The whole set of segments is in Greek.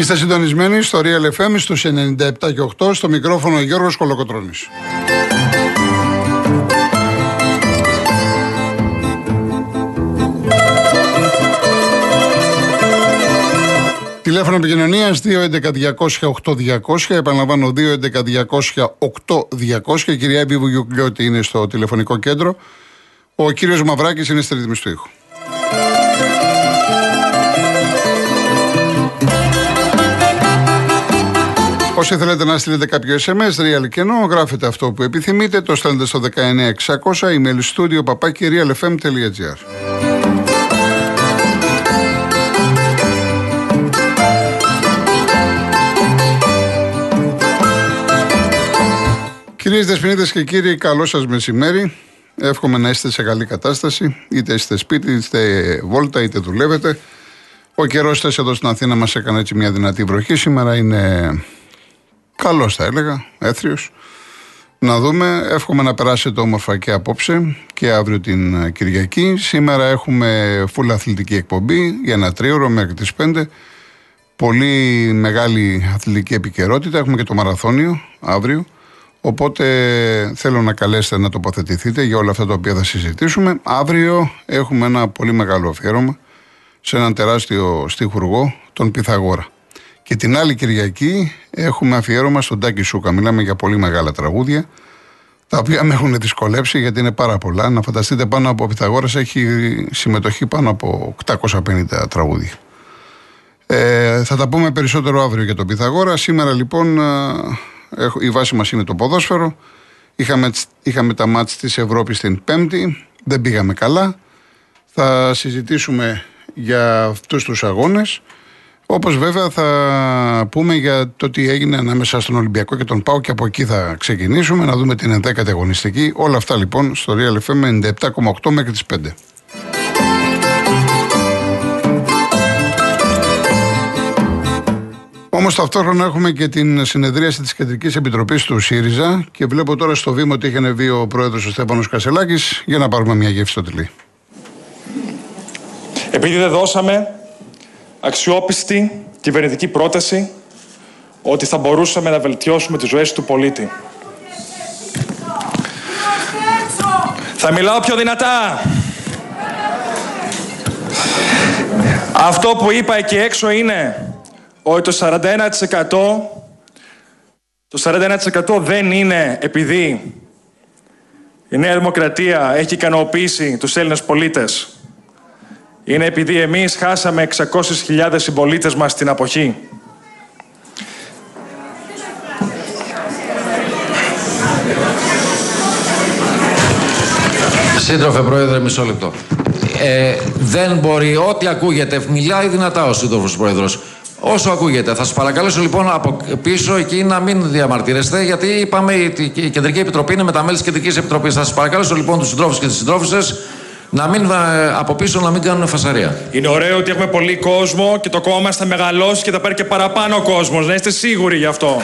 Είστε συντονισμένοι στο Real FM στους 97 και 8 στο μικρόφωνο Γιώργος Κολοκοτρώνης. Τηλέφωνο επικοινωνία 211-200-8200. Επαναλαμβάνω 211-200-8200. Η κυρία Εύη Βουγιουκλιώτη είναι στο τηλεφωνικό κέντρο. Ο κύριος Μαυράκης είναι στη ρύθμιση του ήχου. Όσοι θέλετε να στείλετε κάποιο SMS, real και ενώ, γράφετε αυτό που επιθυμείτε, το στέλνετε στο 19600, email studio παπάκι realfm.gr. Κυρίες Δεσποινίδες και κύριοι, καλό σας μεσημέρι. Εύχομαι να είστε σε καλή κατάσταση, είτε είστε σπίτι, είτε βόλτα, είτε δουλεύετε. Ο καιρός χθε εδώ στην Αθήνα μας έκανε έτσι μια δυνατή βροχή. Σήμερα είναι καλό, θα έλεγα, έθριος. Να δούμε. Εύχομαι να περάσετε όμορφα και απόψε και αύριο την Κυριακή. Σήμερα έχουμε full αθλητική εκπομπή για ένα τρίωρο μέχρι τις 5. Πολύ μεγάλη αθλητική επικαιρότητα. Έχουμε και το μαραθώνιο αύριο. Οπότε θέλω να καλέσετε να τοποθετηθείτε για όλα αυτά τα οποία θα συζητήσουμε. Αύριο έχουμε ένα πολύ μεγάλο αφιέρωμα σε έναν τεράστιο στίχουργό, τον Πυθαγόρα. Και την άλλη Κυριακή έχουμε αφιέρωμα στον Τάκη Σούκα. Μιλάμε για πολύ μεγάλα τραγούδια, τα οποία με έχουν δυσκολέψει γιατί είναι πάρα πολλά. Να φανταστείτε πάνω από ο Πυθαγόρας έχει συμμετοχή πάνω από 850 τραγούδια. Ε, θα τα πούμε περισσότερο αύριο για τον Πυθαγόρα. Σήμερα λοιπόν η βάση μας είναι το ποδόσφαιρο. Είχαμε, είχαμε τα μάτς της Ευρώπης την Πέμπτη. Δεν πήγαμε καλά. Θα συζητήσουμε για αυτούς τους αγώνες. Όπως βέβαια θα πούμε για το τι έγινε ανάμεσα στον Ολυμπιακό και τον Πάο και από εκεί θα ξεκινήσουμε να δούμε την 11η αγωνιστική. Όλα αυτά λοιπόν στο Real FM 97,8 μέχρι τις 5. Όμως ταυτόχρονα έχουμε και την συνεδρίαση της Κεντρικής Επιτροπής του ΣΥΡΙΖΑ και βλέπω τώρα στο βήμα ότι έχει ανεβεί ο πρόεδρος ο Στέφανος Κασελάκης για να πάρουμε μια γεύση στο τηλί. Επειδή δεν δώσαμε αξιόπιστη κυβερνητική πρόταση ότι θα μπορούσαμε να βελτιώσουμε τις ζωές του πολίτη. Θα μιλάω πιο δυνατά. Αυτό που είπα εκεί έξω είναι ότι το 41% το 41% δεν είναι επειδή η Νέα Δημοκρατία έχει ικανοποιήσει τους Έλληνες πολίτες. Είναι επειδή εμείς χάσαμε 600.000 συμπολίτες μας στην αποχή. Σύντροφε Πρόεδρε, μισό λεπτό. Ε, δεν μπορεί, ό,τι ακούγεται, μιλάει δυνατά ο σύντροφος Πρόεδρος. Όσο ακούγεται. Θα σας παρακαλέσω λοιπόν από πίσω εκεί να μην διαμαρτύρεστε, γιατί είπαμε η Κεντρική Επιτροπή είναι με τα μέλη της Κεντρικής Επιτροπής. Θα σας παρακαλέσω λοιπόν τους συντρόφους και τις συντρόφισε να μην ε, από πίσω να μην κάνουν φασαρία. Είναι ωραίο ότι έχουμε πολύ κόσμο και το κόμμα θα μεγαλώσει και θα πάρει και παραπάνω κόσμος. Να είστε σίγουροι γι' αυτό.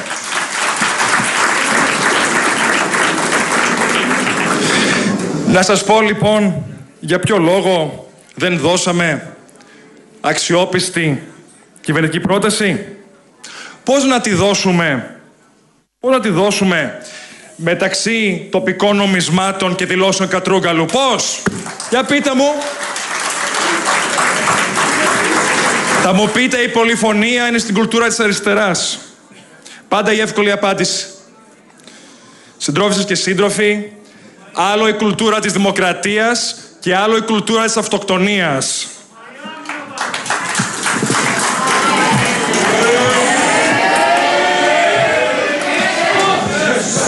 Να σας πω λοιπόν για ποιο λόγο δεν δώσαμε αξιόπιστη κυβερνητική πρόταση; Πώς να τη δώσουμε, πώς να τη δώσουμε μεταξύ τοπικών νομισμάτων και δηλώσεων Κατρούγκαλου. Πώς, για πείτε μου. Θα μου πείτε η πολυφωνία είναι στην κουλτούρα της αριστεράς. Πάντα η εύκολη απάντηση. Συντρόφισσες και σύντροφοι, άλλο η κουλτούρα της δημοκρατίας και άλλο η κουλτούρα της αυτοκτονίας.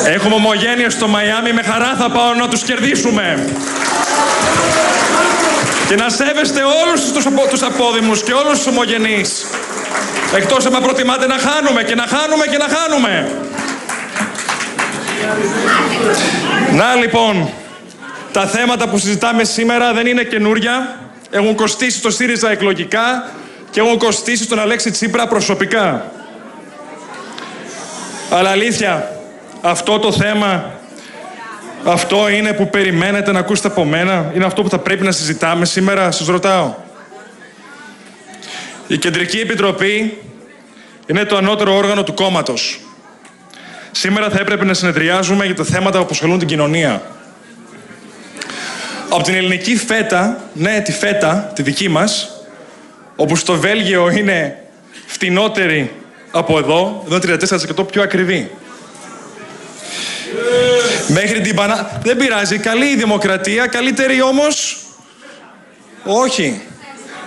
Έχουμε ομογένειες στο Μαϊάμι, με χαρά θα πάω να τους κερδίσουμε. Και να σέβεστε όλους τους, τους απόδημους και όλους τους ομογενείς. Εκτός αν προτιμάτε να χάνουμε και να χάνουμε και να χάνουμε. Να λοιπόν, τα θέματα που συζητάμε σήμερα δεν είναι καινούρια. Έχουν κοστίσει το ΣΥΡΙΖΑ εκλογικά και έχουν κοστίσει στον Αλέξη Τσίπρα προσωπικά. Αλλά αλήθεια, αυτό το θέμα, αυτό είναι που περιμένετε να ακούσετε από μένα, είναι αυτό που θα πρέπει να συζητάμε σήμερα, σας ρωτάω. Η Κεντρική Επιτροπή Είναι το ανώτερο όργανο του κόμματος. Σήμερα θα έπρεπε να συνεδριάζουμε για τα θέματα που αποσχολούν την κοινωνία. Από την ελληνική φέτα, ναι, τη φέτα, τη δική μας, όπου στο Βέλγιο είναι φτηνότερη από εδώ, εδώ είναι 34% πιο ακριβή. Μέχρι την Πανα... Δεν πειράζει. Καλή η δημοκρατία, καλύτερη όμως... Όχι.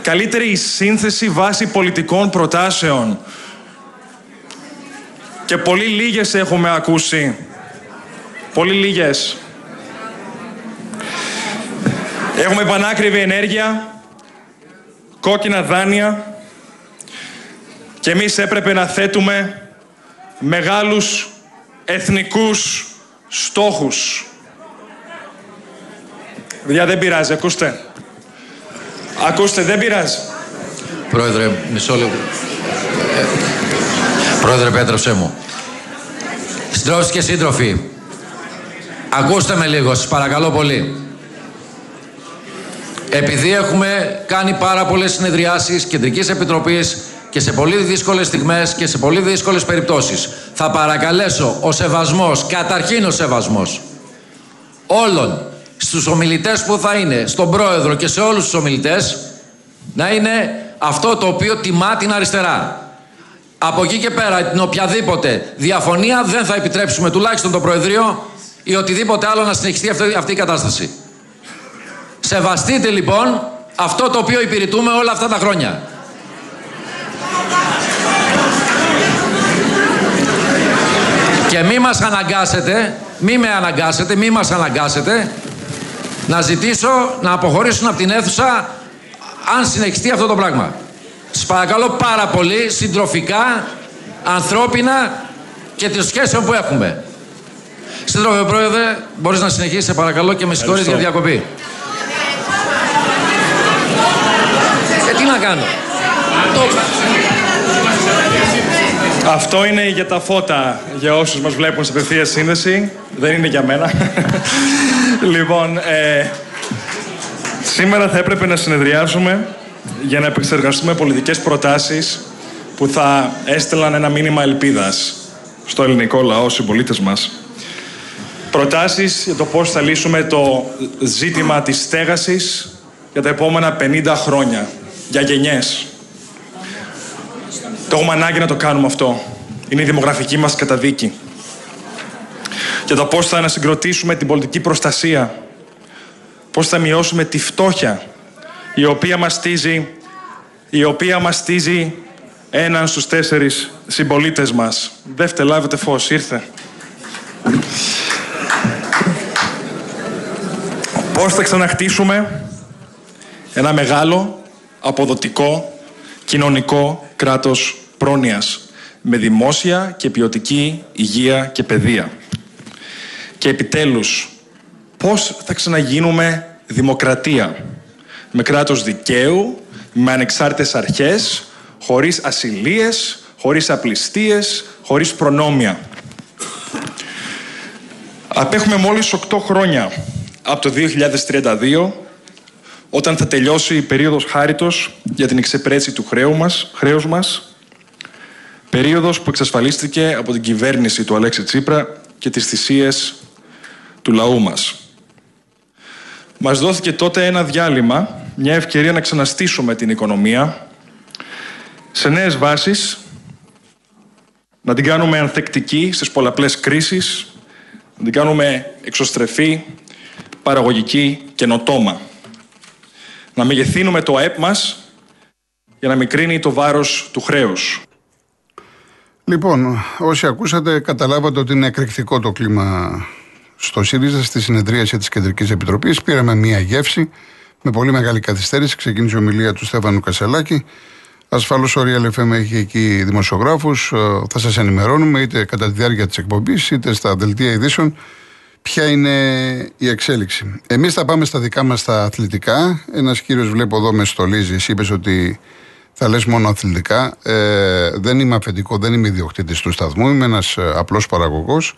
Καλύτερη η σύνθεση βάσει πολιτικών προτάσεων. Και πολύ λίγες έχουμε ακούσει. Πολύ λίγες. Έχουμε πανάκριβη ενέργεια, κόκκινα δάνεια και εμείς έπρεπε να θέτουμε μεγάλους εθνικούς στόχους. Παιδιά, δεν πειράζει, ακούστε. Ακούστε, δεν πειράζει. Πρόεδρε, μισό λεπτό. Ε, πρόεδρε, πέτρεψέ μου. Συντρόφοι και σύντροφοι, ακούστε με λίγο, σας παρακαλώ πολύ. Επειδή έχουμε κάνει πάρα πολλές συνεδριάσεις Κεντρικής Επιτροπής και σε πολύ δύσκολες στιγμές και σε πολύ δύσκολες περιπτώσεις, θα παρακαλέσω ο σεβασμός, καταρχήν ο σεβασμός όλων στους ομιλητές που θα είναι, στον πρόεδρο και σε όλους τους ομιλητές, να είναι αυτό το οποίο τιμά την αριστερά. Από εκεί και πέρα, την οποιαδήποτε διαφωνία δεν θα επιτρέψουμε τουλάχιστον το Προεδρείο ή οτιδήποτε άλλο να συνεχιστεί αυτή, αυτή η κατάσταση. Σεβαστείτε λοιπόν αυτό το οποίο υπηρετούμε όλα αυτά τα χρόνια. Και μη μας αναγκάσετε, μη με αναγκάσετε, μη μας αναγκάσετε να ζητήσω να αποχωρήσουν από την αίθουσα αν συνεχιστεί αυτό το πράγμα. Σας παρακαλώ πάρα πολύ, συντροφικά, ανθρώπινα και τις σχέσεις που έχουμε. Σύντροφε Πρόεδρε, μπορείς να συνεχίσεις, παρακαλώ, και με συγχωρείς για διακοπή. Ε, τι να κάνω. Αυτό είναι για τα φώτα, για όσους μας βλέπουν σε απευθείας σύνδεση. Δεν είναι για μένα. λοιπόν, ε, σήμερα θα έπρεπε να συνεδριάσουμε για να επεξεργαστούμε πολιτικές προτάσεις που θα έστελναν ένα μήνυμα ελπίδας στο ελληνικό λαό, στους συμπολίτες μας. Προτάσεις για το πώς θα λύσουμε το ζήτημα της στέγασης για τα επόμενα 50 χρόνια, για γενιές. Το έχουμε ανάγκη να το κάνουμε αυτό. Είναι η δημογραφική μας καταδίκη. Για το πώς θα ανασυγκροτήσουμε την πολιτική προστασία. Πώς θα μειώσουμε τη φτώχεια, η οποία μαστίζει, η οποία μαστίζει έναν στους τέσσερις συμπολίτες μας. Δεύτε, λάβετε φως, ήρθε. Πώς θα ξαναχτίσουμε ένα μεγάλο, αποδοτικό, κοινωνικό κράτος πρόνοιας με δημόσια και ποιοτική υγεία και παιδεία. Και επιτέλους, πώς θα ξαναγίνουμε δημοκρατία; Με κράτος δικαίου, με ανεξάρτητες αρχές, χωρίς ασυλίες, χωρίς απληστίες, χωρίς προνόμια. Απέχουμε μόλις 8 χρόνια από το 2032 όταν θα τελειώσει η περίοδος χάριτος για την εξεπρέτηση του χρέου μας, χρέους μας, περίοδος που εξασφαλίστηκε από την κυβέρνηση του Αλέξη Τσίπρα και τις θυσίες του λαού μας. Μας δόθηκε τότε ένα διάλειμμα, μια ευκαιρία να ξαναστήσουμε την οικονομία σε νέες βάσεις, να την κάνουμε ανθεκτική στις πολλαπλές κρίσεις, να την κάνουμε εξωστρεφή, παραγωγική, καινοτόμα να μεγεθύνουμε το ΑΕΠ μας για να μικρύνει το βάρος του χρέους. Λοιπόν, όσοι ακούσατε, καταλάβατε ότι είναι εκρηκτικό το κλίμα στο ΣΥΡΙΖΑ, στη συνεδρίαση της Κεντρικής Επιτροπής. Πήραμε μία γεύση με πολύ μεγάλη καθυστέρηση. Ξεκίνησε η ομιλία του Στέφανου Κασελάκη. Ασφαλώς ο Real FM έχει εκεί δημοσιογράφους. Ε, θα σας ενημερώνουμε είτε κατά τη διάρκεια της εκπομπής είτε στα δελτία ειδήσεων ποια είναι η εξέλιξη. Εμείς θα πάμε στα δικά μας τα αθλητικά. Ένας κύριος βλέπω εδώ με στολίζει. Εσύ είπες ότι θα λες μόνο αθλητικά. Ε, δεν είμαι αφεντικό, δεν είμαι ιδιοκτήτης του σταθμού. Είμαι ένας ε, απλός παραγωγός.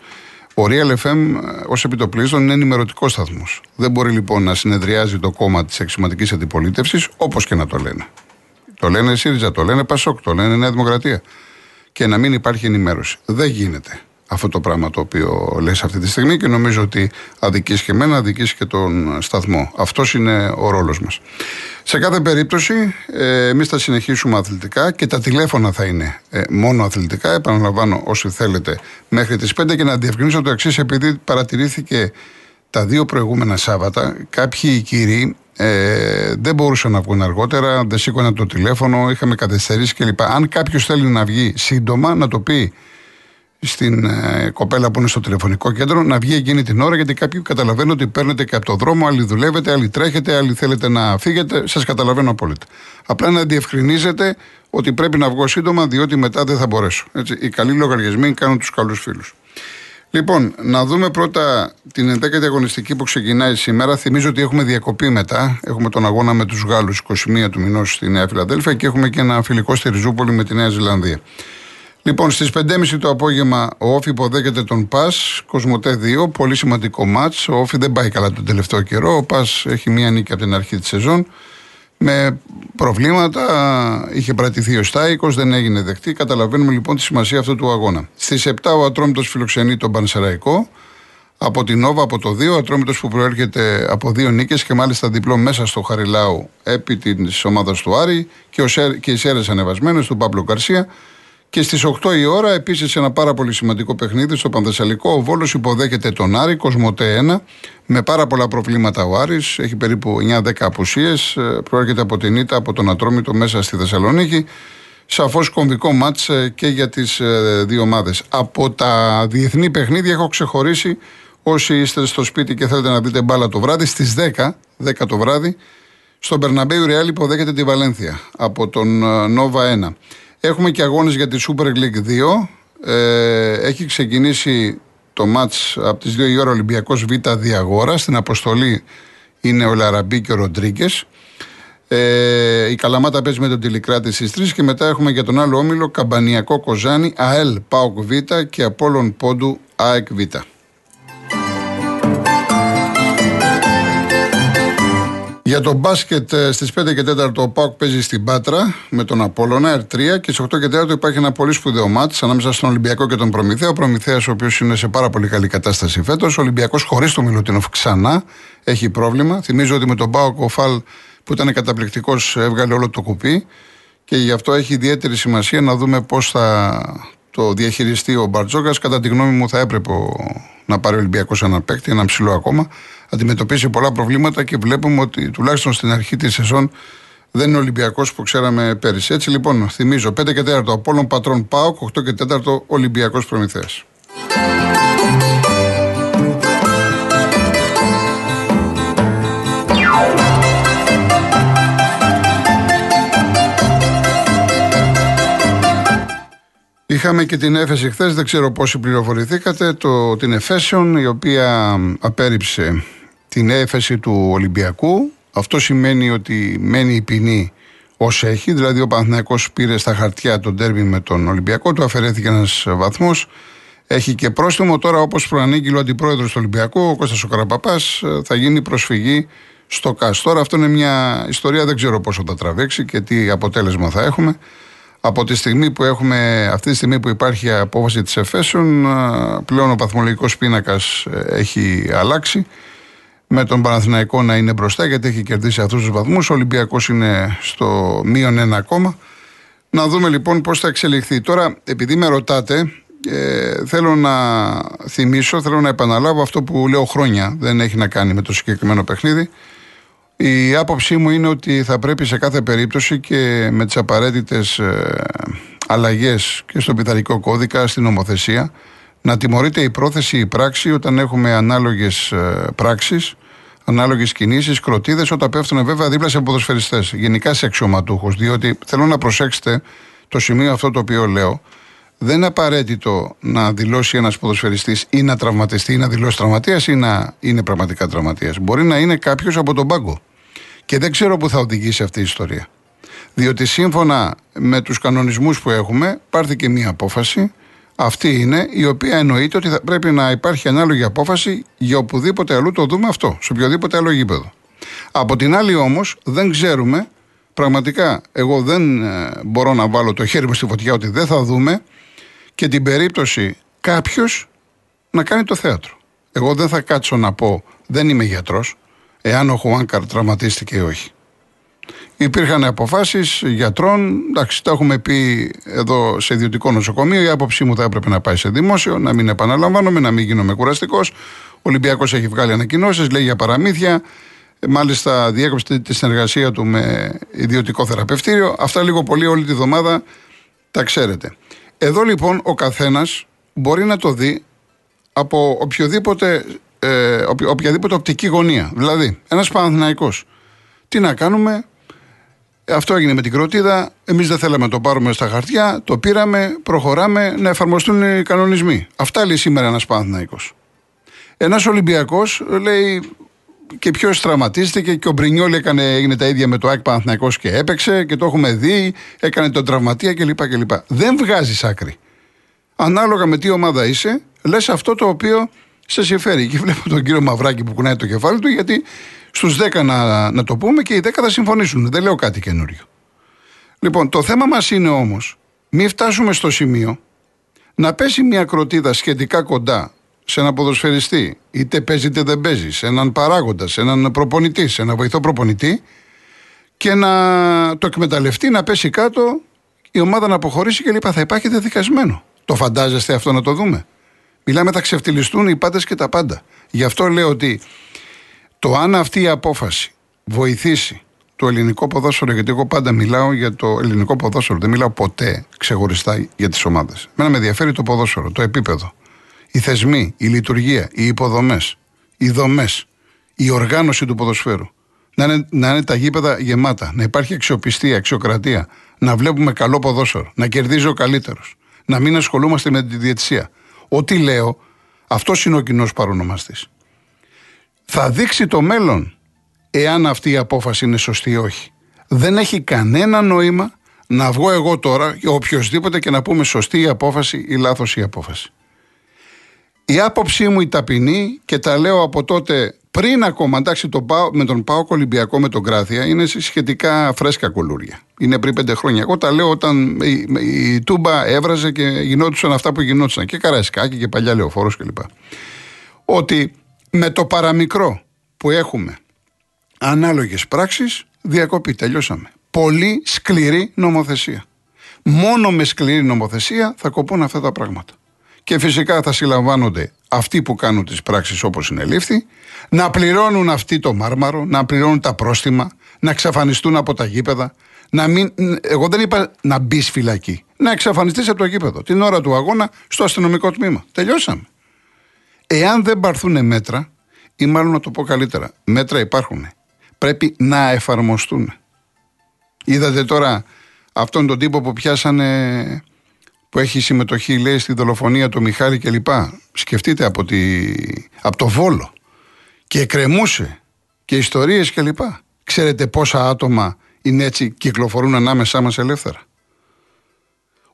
Ο Real FM ε, ως επιτοπλίστων είναι ενημερωτικός σταθμός. Δεν μπορεί λοιπόν να συνεδριάζει το κόμμα της αξιωματική αντιπολίτευσης όπως και να το λένε. Το λένε ΣΥΡΙΖΑ, το λένε ΠΑΣΟΚ, το λένε Νέα Δημοκρατία. και να μην υπάρχει ενημέρωση. Δεν γίνεται αυτό το πράγμα το οποίο λες αυτή τη στιγμή και νομίζω ότι αδικείς και εμένα, αδικείς και τον σταθμό. Αυτός είναι ο ρόλος μας. Σε κάθε περίπτωση ε, εμείς θα συνεχίσουμε αθλητικά και τα τηλέφωνα θα είναι ε, μόνο αθλητικά. Επαναλαμβάνω όσοι θέλετε μέχρι τις 5 και να διευκρινίσω το εξής επειδή παρατηρήθηκε τα δύο προηγούμενα Σάββατα κάποιοι κύριοι ε, δεν μπορούσαν να βγουν αργότερα, δεν σήκωναν το τηλέφωνο, είχαμε καθυστερήσει κλπ. Αν κάποιος θέλει να βγει σύντομα, να το πει στην ε, κοπέλα που είναι στο τηλεφωνικό κέντρο να βγει εκείνη την ώρα, γιατί κάποιοι καταλαβαίνουν ότι παίρνετε και από το δρόμο, άλλοι δουλεύετε, άλλοι τρέχετε, άλλοι θέλετε να φύγετε. Σας καταλαβαίνω απόλυτα. Απλά να διευκρινίζετε ότι πρέπει να βγω σύντομα, διότι μετά δεν θα μπορέσω. Έτσι, οι καλοί λογαριασμοί κάνουν τους καλούς φίλους. Λοιπόν, να δούμε πρώτα την 11η αγωνιστική που ξεκινάει σήμερα. Θυμίζω ότι έχουμε διακοπή μετά. Έχουμε τον αγώνα με τους Γάλλους 21 του μηνός στη Νέα Φιλαδέλφια και έχουμε και ένα φιλικό στη Ριζούπολη με τη Νέα Ζηλανδία. Λοιπόν, στις 5.30 το απόγευμα ο Όφη υποδέχεται τον Πας, Κοσμοτέ 2, πολύ σημαντικό μάτς. Ο Όφη δεν πάει καλά τον τελευταίο καιρό. Ο Πας έχει μία νίκη από την αρχή της σεζόν. Με προβλήματα, είχε πρατηθεί ο Στάικος, δεν έγινε δεκτή. Καταλαβαίνουμε λοιπόν τη σημασία αυτού του αγώνα. Στις 7 ο Ατρόμητος φιλοξενεί τον Πανσεραϊκό. Από την Νόβα από το 2, ο Ατρόμητος που προέρχεται από δύο νίκες και μάλιστα διπλό μέσα στο Χαριλάου επί της ομάδας του Άρη και, ο Σέρ, και οι Σέρες ανεβασμένες του Παύλο Καρσία. Και στις 8 η ώρα, επίσης ένα πάρα πολύ σημαντικό παιχνίδι στο Πανδεσσαλικό. Ο Βόλος υποδέχεται τον Άρη, Κοσμοτέ 1, με πάρα πολλά προβλήματα ο Άρης. Έχει περίπου 9-10 απουσίες. Ε, προέρχεται από την ήττα από τον Ατρόμητο μέσα στη Θεσσαλονίκη. Σαφώς κομβικό μάτς ε, και για τις ε, δύο ομάδες. Από τα διεθνή παιχνίδια έχω ξεχωρίσει όσοι είστε στο σπίτι και θέλετε να δείτε μπάλα το βράδυ, στις 10, 10 το βράδυ, στον Περναμπέιου Ρεάλ υποδέχεται τη Βαλένθια από τον Νόβα 1. Έχουμε και αγώνες για τη Super League 2. Ε, έχει ξεκινήσει το μάτς από τις 2 η ώρα Ολυμπιακός Β Διαγόρα. Στην αποστολή είναι ο Λαραμπή και ο Ροντρίγκες. Ε, η Καλαμάτα παίζει με τον Τηλικράτη στις 3 και μετά έχουμε για τον άλλο όμιλο Καμπανιακό Κοζάνη, ΑΕΛ ΠΑΟΚ Β και Απόλλων Πόντου ΑΕΚ Β. Για το μπάσκετ ε, στις 5 και 4 ο Πάουκ παίζει στην Πάτρα με τον Απόλωνα R3 και στις 8 και 4 υπάρχει ένα πολύ σπουδαίο μάτς ανάμεσα στον Ολυμπιακό και τον Προμηθέα. Ο Προμηθέας, ο οποίος είναι σε πάρα πολύ καλή κατάσταση φέτος. Ο Ολυμπιακός χωρίς τον Μιλουτίνοφ ξανά έχει πρόβλημα. Θυμίζω ότι με τον Πάουκ ο Φαλ που ήταν καταπληκτικός έβγαλε όλο το κουπί και γι' αυτό έχει ιδιαίτερη σημασία να δούμε πώς θα το διαχειριστεί ο Μπαρτζόκας. Κατά τη γνώμη μου, θα έπρεπε να πάρει ο Ολυμπιακός ένα παίκτη, ένα ψηλό ακόμα. Αντιμετωπίσει πολλά προβλήματα και βλέπουμε ότι τουλάχιστον στην αρχή της σεζόν δεν είναι ο Ολυμπιακός που ξέραμε πέρυσι. Έτσι λοιπόν, θυμίζω 5 και 4 Απόλων Πατρών Πάοκ, 8 και 4 Ολυμπιακός Προμηθέας. Είχαμε και την έφεση χθες, δεν ξέρω πόσοι πληροφορηθήκατε, το, την Εφέσεων η οποία απέρριψε την έφεση του Ολυμπιακού. Αυτό σημαίνει ότι μένει η ποινή ως έχει, δηλαδή ο Παναθηναϊκός πήρε στα χαρτιά τον τέρμι με τον Ολυμπιακό, του αφαιρέθηκε ένας βαθμό. Έχει και πρόστιμο. Τώρα, όπως προανήγγειλε ο αντιπρόεδρος του Ολυμπιακού, ο Κώστας ο Καραπαπάς, θα γίνει προσφυγή στο ΚΑΣ. Τώρα, αυτό είναι μια ιστορία, δεν ξέρω πόσο θα τραβήξει και τι αποτέλεσμα θα έχουμε. Από τη στιγμή που έχουμε, αυτή τη στιγμή που υπάρχει απόφαση της Εφέσεων, πλέον ο παθμολογικός πίνακας ε, έχει αλλάξει. Με τον Παναθηναϊκό να είναι μπροστά γιατί έχει κερδίσει αυτούς τους βαθμούς. Ο Ολυμπιακός είναι στο μείον ένα ακόμα. Να δούμε λοιπόν πώς θα εξελιχθεί. Τώρα, επειδή με ρωτάτε, ε, θέλω να θυμίσω, θέλω να επαναλάβω αυτό που λέω χρόνια. Δεν έχει να κάνει με το συγκεκριμένο παιχνίδι. Η άποψή μου είναι ότι θα πρέπει σε κάθε περίπτωση και με τις απαραίτητες ε, αλλαγές και στο πειθαρχικό κώδικα, στην νομοθεσία, να τιμωρείται η πρόθεση, η πράξη όταν έχουμε ανάλογες ε, πράξεις, ανάλογες κινήσεις, κροτίδες, όταν πέφτουν βέβαια δίπλα σε ποδοσφαιριστές, γενικά σε αξιωματούχους, διότι θέλω να προσέξετε το σημείο αυτό το οποίο λέω, δεν είναι απαραίτητο να δηλώσει ένας ποδοσφαιριστής ή να τραυματιστεί ή να δηλώσει τραυματίας ή να είναι πραγματικά τραυματίας. Μπορεί να είναι κάποιος από τον πάγκο. Και δεν ξέρω πού θα οδηγήσει αυτή η ιστορία. Διότι σύμφωνα με τους κανονισμούς που έχουμε, πάρθηκε μία απόφαση. Αυτή είναι η οποία εννοείται ότι θα πρέπει να υπάρχει ανάλογη απόφαση για οπουδήποτε αλλού το δούμε αυτό, σε οποιοδήποτε άλλο γήπεδο. Από την άλλη όμως δεν ξέρουμε, πραγματικά εγώ δεν ε, μπορώ να βάλω το χέρι μου στη φωτιά ότι δεν θα δούμε και την περίπτωση κάποιος να κάνει το θέατρο. Εγώ δεν θα κάτσω να πω, δεν είμαι γιατρός, εάν ο Χουάνκαρ τραυματίστηκε ή όχι. Υπήρχαν αποφάσεις γιατρών, εντάξει, τα έχουμε πει εδώ σε ιδιωτικό νοσοκομείο. Η άποψή μου θα έπρεπε να πάει σε δημόσιο, να μην επαναλαμβάνομαι, να μην γίνομαι κουραστικός. Ο Ολυμπιακός έχει βγάλει ανακοινώσεις, λέει για παραμύθια. Μάλιστα, διέκοψε τη συνεργασία του με ιδιωτικό θεραπευτήριο. Αυτά λίγο πολύ όλη τη βδομάδα τα ξέρετε. Εδώ λοιπόν ο καθένας μπορεί να το δει από οποιοδήποτε, ε, οποιαδήποτε οπτική γωνία. Δηλαδή, ένας Παναθηναϊκός. Τι να κάνουμε, αυτό έγινε με την κροτίδα. Εμείς δεν θέλαμε να το πάρουμε στα χαρτιά. Το πήραμε, προχωράμε να εφαρμοστούν οι κανονισμοί. Αυτά λέει σήμερα ένας Παναθυναϊκό. Ένας Ολυμπιακός λέει και ποιος τραυματίστηκε και ο Μπρινιόλ έκανε, έγινε τα ίδια με το ΑΕΚ Παναθυναϊκό και έπαιξε και το έχουμε δει. Έκανε τον τραυματία κλπ. κλπ. Δεν βγάζεις άκρη. Ανάλογα με τι ομάδα είσαι, λες αυτό το οποίο σε συμφέρει. Και βλέπω τον κύριο Μαυράκη που κουνάει το κεφάλι του, γιατί στους 10 να, να το πούμε και οι 10 θα συμφωνήσουν. Δεν λέω κάτι καινούριο. Λοιπόν, το θέμα μας είναι όμως, μην φτάσουμε στο σημείο να πέσει μια κροτίδα σχετικά κοντά σε ένα ποδοσφαιριστή, είτε παίζει είτε δεν παίζει, σε έναν παράγοντα, σε έναν προπονητή, σε έναν βοηθό προπονητή και να το εκμεταλλευτεί, να πέσει κάτω, η ομάδα να αποχωρήσει και λοιπά. Θα υπάρχει δεδικασμένο. Το φαντάζεστε αυτό να το δούμε; Μιλάμε, θα ξεφτυλιστούν οι πάντες και τα πάντα. Γι' αυτό λέω ότι το αν αυτή η απόφαση βοηθήσει το ελληνικό ποδόσφαιρο, γιατί εγώ πάντα μιλάω για το ελληνικό ποδόσφαιρο, δεν μιλάω ποτέ ξεχωριστά για τις ομάδες. Μένα με ενδιαφέρει το ποδόσφαιρο, το επίπεδο. Οι θεσμοί, η λειτουργία, οι υποδομές, οι δομές, η οργάνωση του ποδοσφαίρου. Να είναι, να είναι τα γήπεδα γεμάτα, να υπάρχει αξιοπιστία, αξιοκρατία, να βλέπουμε καλό ποδόσφαιρο, να κερδίζει ο καλύτερος, να μην ασχολούμαστε με τη διαιτησία. Ό,τι λέω, αυτός είναι ο κοινός παρονομαστής. Θα δείξει το μέλλον εάν αυτή η απόφαση είναι σωστή ή όχι. Δεν έχει κανένα νόημα να βγω εγώ τώρα ή οποιοδήποτε και να πούμε σωστή η απόφαση ή λάθος η απόφαση. Η άποψή μου η ταπεινή και τα λέω από τότε πριν ακόμα, εντάξει, το πάω, με τον Πάο Ολυμπιακό με τον Κράθια είναι σχετικά φρέσκα κουλούρια. Είναι πριν πέντε χρόνια. Εγώ τα λέω όταν η, η Τούμπα έβραζε και γινόντουσαν αυτά που γινόντουσαν. Και Καραϊσκάκη και παλιά λεωφόρος κλπ. Ότι με το παραμικρό που έχουμε ανάλογες πράξεις διακοπή, τελειώσαμε. Πολύ σκληρή νομοθεσία. Μόνο με σκληρή νομοθεσία θα κοπούν αυτά τα πράγματα. Και φυσικά θα συλλαμβάνονται αυτοί που κάνουν τις πράξεις όπως είναι λήφθη, να πληρώνουν αυτοί το μάρμαρο, να πληρώνουν τα πρόστιμα, να εξαφανιστούν από τα γήπεδα, να μην, εγώ δεν είπα να μπεις φυλακή, να εξαφανιστείς από το γήπεδο την ώρα του αγώνα στο αστυνομικό τμήμα. Τελειώσαμε. Εάν δεν πάρθουν μέτρα, ή μάλλον να το πω καλύτερα, μέτρα υπάρχουν. Πρέπει να εφαρμοστούν. Είδατε τώρα αυτόν τον τύπο που πιάσανε που έχει συμμετοχή λέει στη δολοφονία του Μιχάλη κλπ. Σκεφτείτε από, τη, από το Βόλο και εκκρεμούσε και ιστορίες κλπ. Ξέρετε πόσα άτομα είναι έτσι κυκλοφορούν ανάμεσά μας ελεύθερα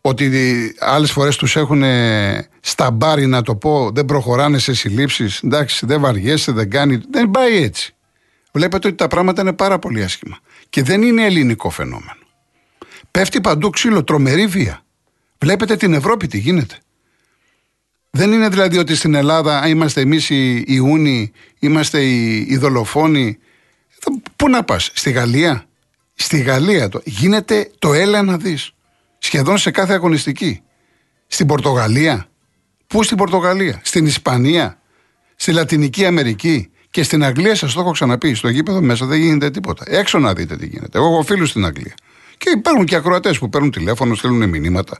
ότι άλλες φορές τους έχουν στα μπάρι να το πω, δεν προχωράνε σε συλλήψεις. Εντάξει, δεν βαριέσαι, δεν κάνει. Δεν πάει έτσι. Βλέπετε ότι τα πράγματα είναι πάρα πολύ άσχημα. Και δεν είναι ελληνικό φαινόμενο. Πέφτει παντού ξύλο, τρομερή βία. Βλέπετε την Ευρώπη τι γίνεται. Δεν είναι δηλαδή ότι στην Ελλάδα είμαστε εμείς οι, οι Ούνοι, είμαστε οι, οι δολοφόνοι. Πού να πας, στη Γαλλία; Στη Γαλλία το, γίνεται το έλα να δεις σχεδόν σε κάθε αγωνιστική. Στην Πορτογαλία. Πού στην Πορτογαλία, στην Ισπανία, στη Λατινική Αμερική και στην Αγγλία, σας το έχω ξαναπεί. Στο γήπεδο μέσα δεν γίνεται τίποτα. Έξω να δείτε τι γίνεται. Εγώ έχω φίλους στην Αγγλία. Και υπάρχουν και ακροατές που παίρνουν τηλέφωνο, στέλνουν μηνύματα.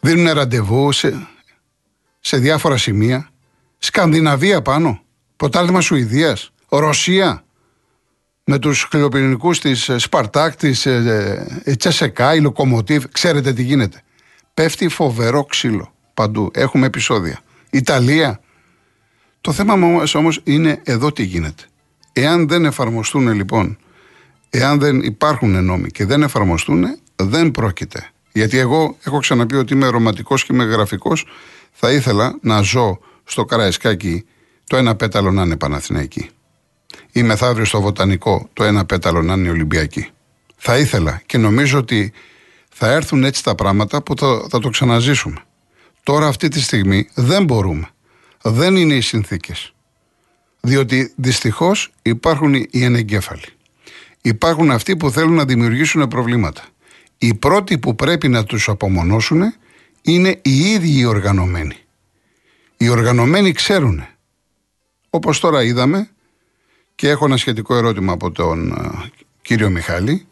Δίνουν ραντεβού σε, σε διάφορα σημεία. Σκανδιναβία πάνω. Πρωτάθλημα Σουηδίας. Ρωσία με τους χλιοπυρηνικούς της ε, Σπαρτάκ, της ε, ε, Τσεσεκά, η Λοκομοτίβ. Ξέρετε τι γίνεται. Πέφτει φοβερό ξύλο παντού. Έχουμε επεισόδια. Ιταλία. Το θέμα όμως είναι εδώ τι γίνεται. Εάν δεν εφαρμοστούν λοιπόν, εάν δεν υπάρχουν νόμοι και δεν εφαρμοστούν, δεν πρόκειται. Γιατί εγώ έχω ξαναπεί ότι είμαι ρομαντικός και είμαι γραφικός. Θα ήθελα να ζω στο Καραϊσκάκι το ένα πέταλο να είναι Παναθηναϊκή ή μεθαύριο στο Βοτανικό το ένα πέταλο να είναι Ολυμπιακή. Θα ήθελα και νομίζω ότι Θα έρθουν έτσι τα πράγματα που θα, θα το ξαναζήσουμε. Τώρα αυτή τη στιγμή δεν μπορούμε. Δεν είναι οι συνθήκες. Διότι δυστυχώς υπάρχουν οι ενεγκέφαλοι. Υπάρχουν αυτοί που θέλουν να δημιουργήσουν προβλήματα. Οι πρώτοι που πρέπει να τους απομονώσουν είναι οι ίδιοι οι οργανωμένοι. Οι οργανωμένοι ξέρουν. Όπως τώρα είδαμε και έχω ένα σχετικό ερώτημα από τον κύριο Μιχάλη.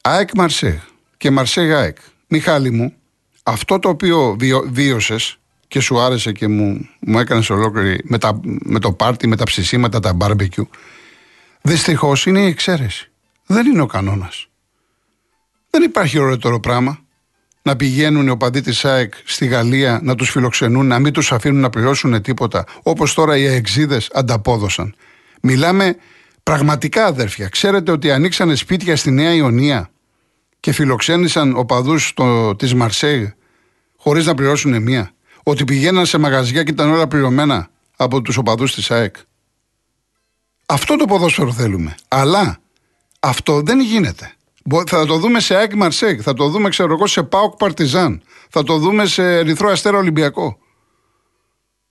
ΑΕΚ Μαρσέ και Μαρσέ ΑΕΚ. Μιχάλη μου, αυτό το οποίο βίωσες και σου άρεσε και μου, μου έκανες ολόκληρη με, με το πάρτι, με τα ψησίματα, τα μπάρμπεκιου. Δυστυχώς είναι η εξαίρεση. Δεν είναι ο κανόνας. Δεν υπάρχει ωραιότερο πράγμα να πηγαίνουν οι οπαδοί της ΑΕΚ στη Γαλλία να τους φιλοξενούν, να μην τους αφήνουν να πληρώσουν τίποτα, όπως τώρα οι εξίδε ανταπόδωσαν. Μιλάμε πραγματικά αδέρφια. Ξέρετε ότι ανοίξανε σπίτια στη Νέα Ιωνία και φιλοξένησαν οπαδούς της Μαρσέη χωρίς να πληρώσουν μία. Ότι πηγαίναν σε μαγαζιά και ήταν όλα πληρωμένα από τους οπαδούς της ΑΕΚ. Αυτό το ποδόσφαιρο θέλουμε. Αλλά αυτό δεν γίνεται. Θα το δούμε σε ΑΕΚ Μαρσέγ, θα το δούμε ξέρω εγώ σε ΠΑΟΚ Παρτιζάν, θα το δούμε σε Ερυθρό Αστέρα Ολυμπιακό.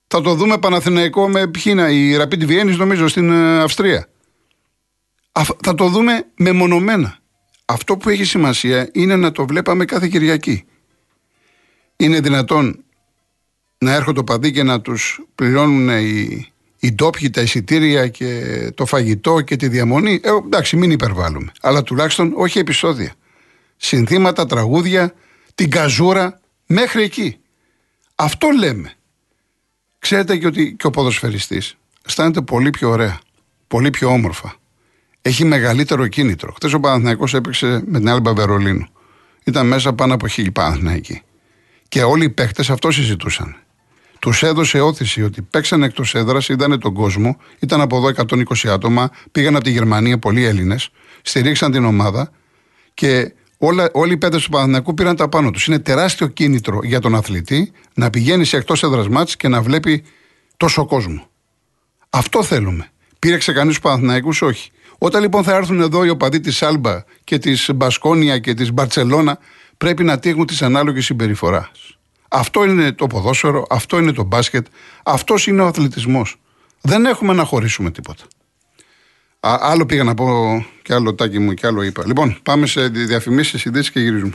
Θα το δούμε Παναθηναϊκό με ποιήνα, η Rapid Βιέννη νομίζω στην ε, Αυστρία. Θα το δούμε μεμονωμένα. Αυτό που έχει σημασία είναι να το βλέπαμε κάθε Κυριακή. Είναι δυνατόν να έρχονται το παδί και να τους πληρώνουν οι, οι ντόπιοι τα εισιτήρια και το φαγητό και τη διαμονή. Ε, εντάξει, μην υπερβάλλουμε. Αλλά τουλάχιστον όχι επεισόδια. Συνθήματα, τραγούδια, την καζούρα, μέχρι εκεί. Αυτό λέμε. Ξέρετε και ότι και ο ποδοσφαιριστής αισθάνεται πολύ πιο ωραία, πολύ πιο όμορφα. Έχει μεγαλύτερο κίνητρο. Χθες ο Παναθηναϊκός έπαιξε με την Άλμπα Βερολίνου. Ήταν μέσα πάνω από χίλιοι Παναθηναϊκοί. Και όλοι οι παίχτε αυτό συζητούσαν. Τους έδωσε όθηση ότι παίξαν εκτός έδρας, είδανε τον κόσμο, ήταν από εδώ 120 άτομα, πήγαν από τη Γερμανία πολλοί Έλληνες, στηρίξαν την ομάδα και όλα, όλοι οι παίδε του Παναθηναϊκού πήραν τα πάνω τους. Είναι τεράστιο κίνητρο για τον αθλητή να πηγαίνει σε εκτός έδρας μάτς και να βλέπει τόσο κόσμο. Αυτό θέλουμε. Πήρεξε κανείς τους Παναθηναϊκούς, όχι. Όταν λοιπόν θα έρθουν εδώ οι οπαδοί της Άλμπα και της Μπασκόνια και της Μπαρσελόνα, πρέπει να τύχουν τι ανάλογε συμπεριφοράς. Αυτό είναι το ποδόσφαιρο, αυτό είναι το μπάσκετ, αυτός είναι ο αθλητισμός. Δεν έχουμε να χωρίσουμε τίποτα. Α, άλλο πήγα να πω και άλλο τάκι μου και άλλο είπα. Λοιπόν, πάμε σε διαφημίσεις, ειδήσει και γυρίζουμε.